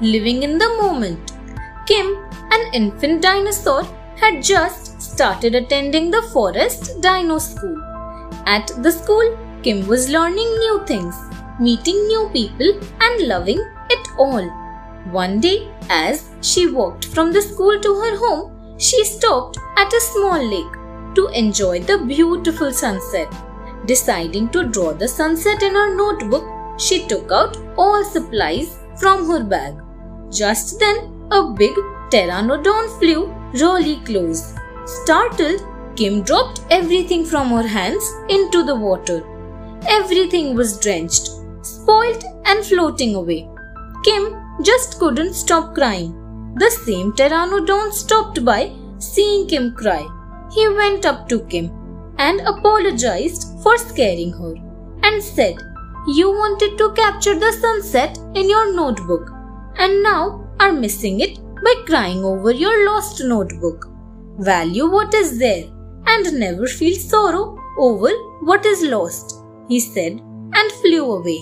living in the moment. Kim, an infant dinosaur, had just started attending the forest dino school. At the school, Kim was learning new things, meeting new people, and loving it all. One day, as she walked from the school to her home, she stopped at a small lake to enjoy the beautiful sunset. Deciding to draw the sunset in her notebook, she took out all supplies from her bag. Just then, a big pteranodon flew really close. Startled, Kim dropped everything from her hands into the water. Everything was drenched, spoiled, and floating away. Kim just couldn't stop crying. The same pteranodon stopped by, seeing Kim cry. He went up to Kim and apologized for scaring her and said, You wanted to capture the sunset in your notebook and now are missing it by crying over your lost notebook. Value what is there and never feel sorrow over what is lost, he said and flew away.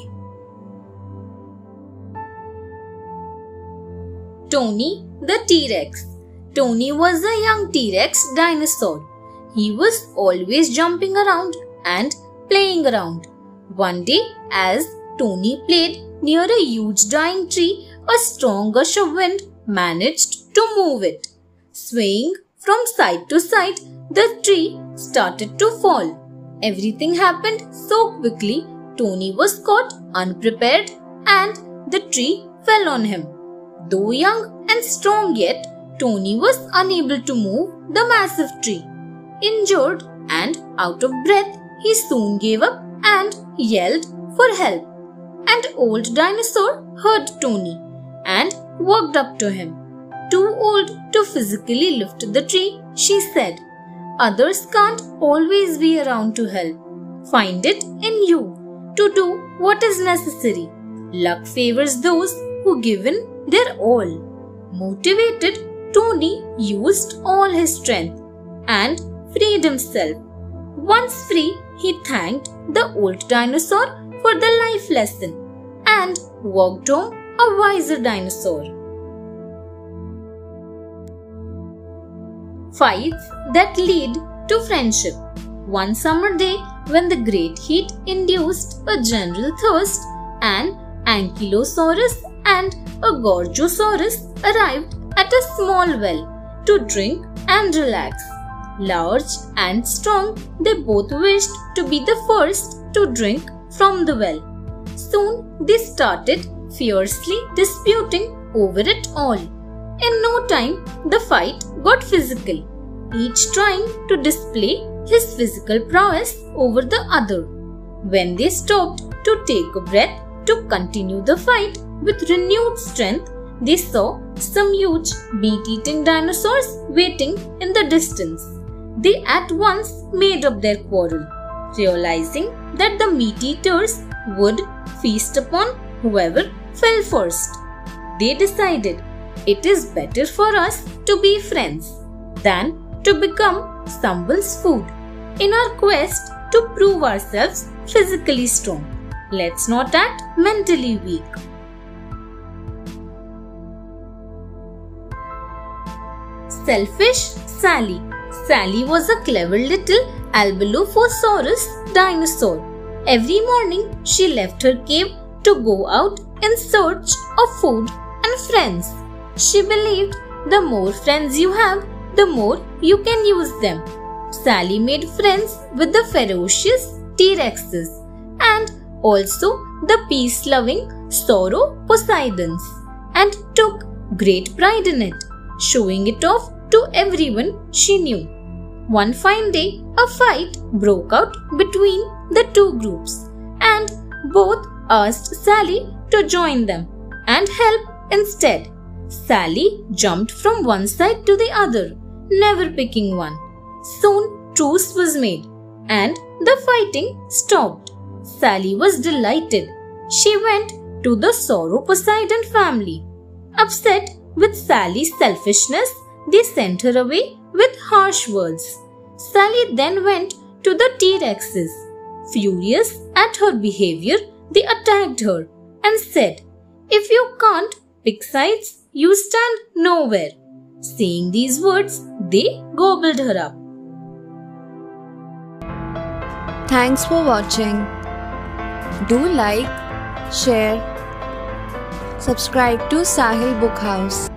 Tony the T Rex. Tony was a young T Rex dinosaur. He was always jumping around and playing around. One day, as Tony played near a huge dying tree, a strong gush of wind managed to move it. Swaying from side to side, the tree started to fall. Everything happened so quickly, Tony was caught unprepared and the tree fell on him. Though young and strong yet, Tony was unable to move the massive tree. Injured and out of breath, he soon gave up and yelled for help. An old dinosaur heard Tony and walked up to him. Too old to physically lift the tree, she said, Others can't always be around to help. Find it in you to do what is necessary. Luck favors those who give in their all. Motivated, Tony used all his strength and freed himself. Once free, he thanked the old dinosaur for the life lesson and walked home a wiser dinosaur. Fights that lead to friendship. One summer day, when the great heat induced a general thirst, an Ankylosaurus and a Gorgosaurus arrived at a small well to drink and relax. Large and strong, they both wished to be the first to drink from the well. Soon they started fiercely disputing over it all. In no time, the fight got physical, each trying to display his physical prowess over the other. When they stopped to take a breath to continue the fight, with renewed strength, they saw some huge meat eating dinosaurs waiting in the distance. They at once made up their quarrel, realizing that the meat eaters would feast upon whoever fell first. They decided it is better for us to be friends than to become someone's food in our quest to prove ourselves physically strong. Let's not act mentally weak. Selfish Sally. Sally was a clever little Albalophosaurus dinosaur. Every morning she left her cave to go out in search of food and friends. She believed the more friends you have, the more you can use them. Sally made friends with the ferocious T Rexes and also the peace loving Sauroposeidons and took great pride in it showing it off to everyone she knew. One fine day, a fight broke out between the two groups, and both asked Sally to join them and help instead. Sally jumped from one side to the other, never picking one. Soon, truce was made, and the fighting stopped. Sally was delighted. She went to the Sauroposeidon family. Upset with Sally's selfishness, they sent her away with harsh words. Sally then went to the T Rexes. Furious at her behavior, they attacked her and said, If you can't pick sides, you stand nowhere. Saying these words, they gobbled her up. Thanks for watching. Do like, share, subscribe to Sahil Book House.